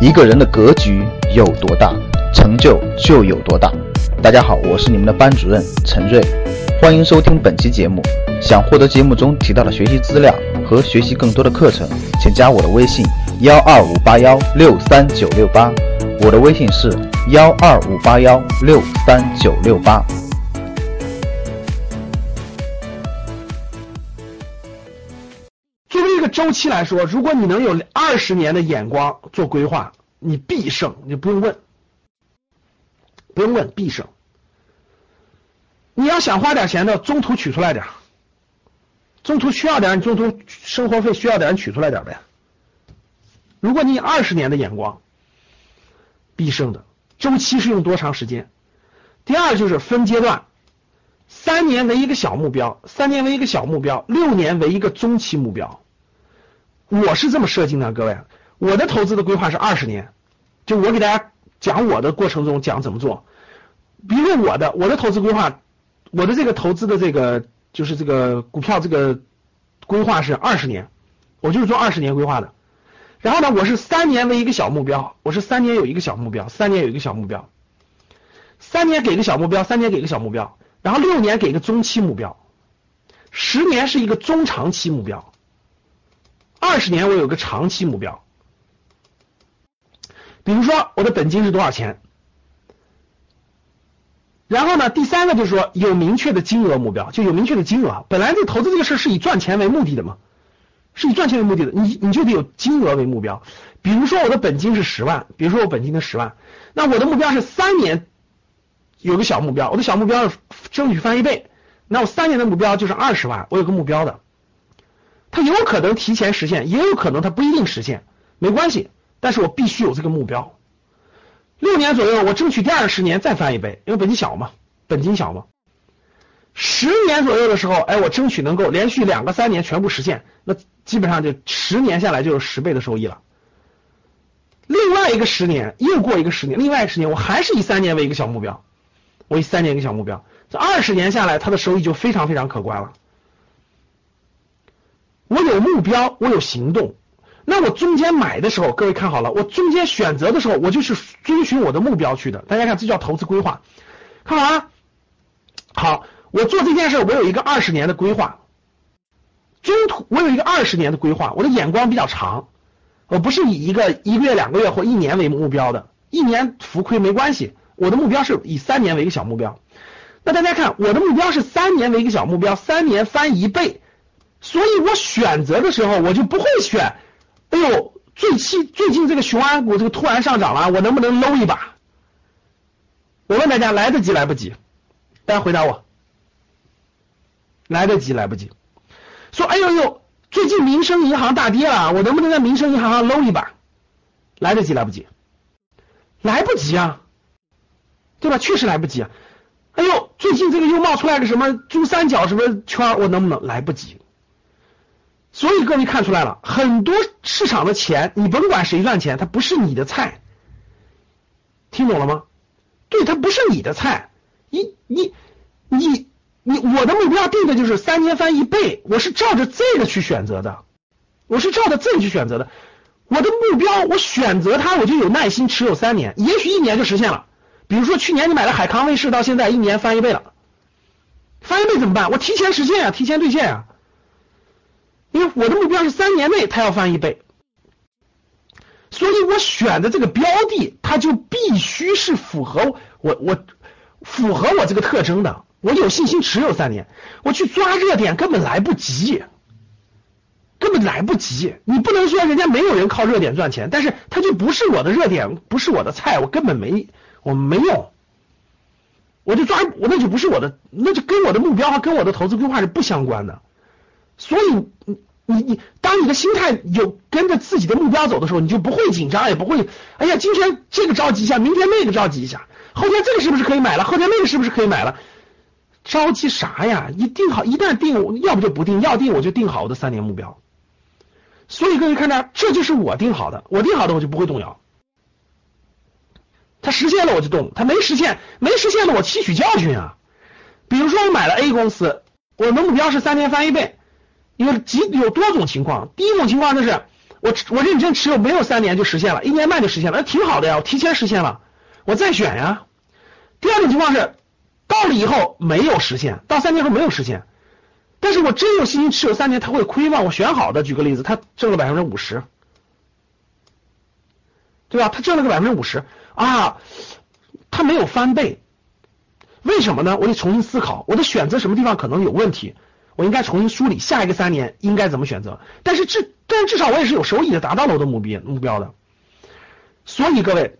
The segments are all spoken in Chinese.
一个人的格局有多大，成就就有多大。大家好，我是你们的班主任陈瑞，欢迎收听本期节目。想获得节目中提到的学习资料和学习更多的课程，请加我的微信：幺二五八幺六三九六八。我的微信是幺二五八幺六三九六八。作为一个周期来说，如果你能有二十年的眼光做规划，你必胜，你不用问，不用问，必胜。你要想花点钱的，中途取出来点，中途需要点，你中途生活费需要点，你取出来点呗。如果你二十年的眼光，必胜的。周期是用多长时间？第二就是分阶段，三年为一个小目标，三年为一个小目标，六年为一个中期目标。我是这么设计的，各位，我的投资的规划是二十年，就我给大家讲我的过程中讲怎么做。比如我的我的投资规划，我的这个投资的这个就是这个股票这个规划是二十年，我就是做二十年规划的。然后呢，我是三年为一个小目标，我是三年有一个小目标，三年有一个小目标，三年给个小目标，三年给个小目标，然后六年给个中期目标，十年是一个中长期目标，二十年我有个长期目标。比如说我的本金是多少钱？然后呢，第三个就是说有明确的金额目标，就有明确的金额。本来这投资这个事是以赚钱为目的的嘛。是以赚钱为目的的，你你就得有金额为目标。比如说我的本金是十万，比如说我本金的十万，那我的目标是三年有个小目标，我的小目标是争取翻一倍，那我三年的目标就是二十万，我有个目标的。它有可能提前实现，也有可能它不一定实现，没关系，但是我必须有这个目标。六年左右，我争取第二十年再翻一倍，因为本金小嘛，本金小嘛。十年左右的时候，哎，我争取能够连续两个三年全部实现，那基本上就十年下来就有十倍的收益了。另外一个十年又过一个十年，另外一个十年我还是以三年为一个小目标，我以三年一个小目标，这二十年下来，它的收益就非常非常可观了。我有目标，我有行动，那我中间买的时候，各位看好了，我中间选择的时候，我就是遵循我的目标去的。大家看，这叫投资规划，看好啊，好。我做这件事，我有一个二十年的规划，中途我有一个二十年的规划，我的眼光比较长，我不是以一个一个月、两个月或一年为目标的，一年浮亏没关系，我的目标是以三年为一个小目标。那大家看，我的目标是三年为一个小目标，三年翻一倍，所以我选择的时候我就不会选，哎呦，最近最近这个雄安股这个突然上涨了，我能不能搂一把？我问大家，来得及来不及？大家回答我。来得及，来不及。说，哎呦呦，最近民生银行大跌了，我能不能在民生银行上搂一把？来得及，来不及？来不及啊，对吧？确实来不及啊。哎呦，最近这个又冒出来个什么珠三角什么圈，我能不能来不及？所以各位看出来了，很多市场的钱，你甭管谁赚钱，它不是你的菜，听懂了吗？对，它不是你的菜，你你你。你我的目标定的就是三年翻一倍，我是照着这个去选择的，我是照着这个去选择的。我的目标，我选择它，我就有耐心持有三年，也许一年就实现了。比如说去年你买了海康威视，到现在一年翻一倍了，翻一倍怎么办？我提前实现啊，提前兑现啊。因为我的目标是三年内它要翻一倍，所以我选的这个标的，它就必须是符合我我符合我这个特征的。我有信心持有三年，我去抓热点根本来不及，根本来不及。你不能说人家没有人靠热点赚钱，但是他就不是我的热点，不是我的菜，我根本没我没用，我就抓我那就不是我的，那就跟我的目标和跟我的投资规划是不相关的。所以你你你，当你的心态有跟着自己的目标走的时候，你就不会紧张，也不会哎呀，今天这个着急一下，明天那个着急一下，后天这个是不是可以买了？后天那个是不是可以买了？着急啥呀？一定好，一旦定，要不就不定，要定我就定好我的三年目标。所以各位看着，这就是我定好的，我定好的我就不会动摇。它实现了我就动，它没实现，没实现了我吸取教训啊。比如说我买了 A 公司，我的目标是三年翻一倍，因为几有多种情况。第一种情况就是我我认真持有没有三年就实现了，一年半就实现了，那挺好的呀，我提前实现了，我再选呀。第二种情况是到了以后没有实现，到三年后没有实现，但是我真有信心持有三年，它会亏吗？我选好的，举个例子，它挣了百分之五十，对吧？它挣了个百分之五十啊，它没有翻倍，为什么呢？我得重新思考，我的选择什么地方可能有问题。我应该重新梳理下一个三年应该怎么选择，但是至但至少我也是有收益的，达到了我的目标目标的。所以各位，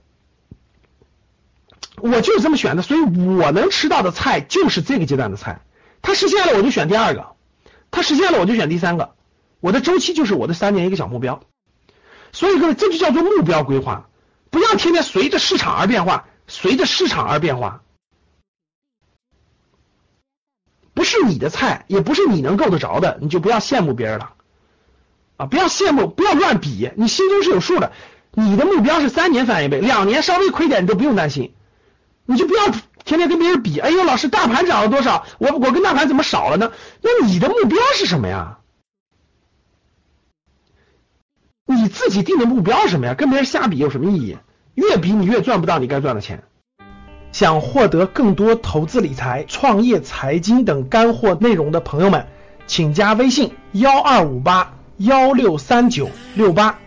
我就是这么选的，所以我能吃到的菜就是这个阶段的菜。它实现了我就选第二个，它实现了我就选第三个。我的周期就是我的三年一个小目标。所以各位，这就叫做目标规划，不要天天随着市场而变化，随着市场而变化。不是你的菜，也不是你能够得着的，你就不要羡慕别人了啊！不要羡慕，不要乱比，你心中是有数的。你的目标是三年翻一倍，两年稍微亏点你都不用担心，你就不要天天跟别人比。哎呦，老师，大盘涨了多少？我我跟大盘怎么少了呢？那你的目标是什么呀？你自己定的目标是什么呀？跟别人瞎比有什么意义？越比你越赚不到你该赚的钱。想获得更多投资理财、创业财经等干货内容的朋友们，请加微信：幺二五八幺六三九六八。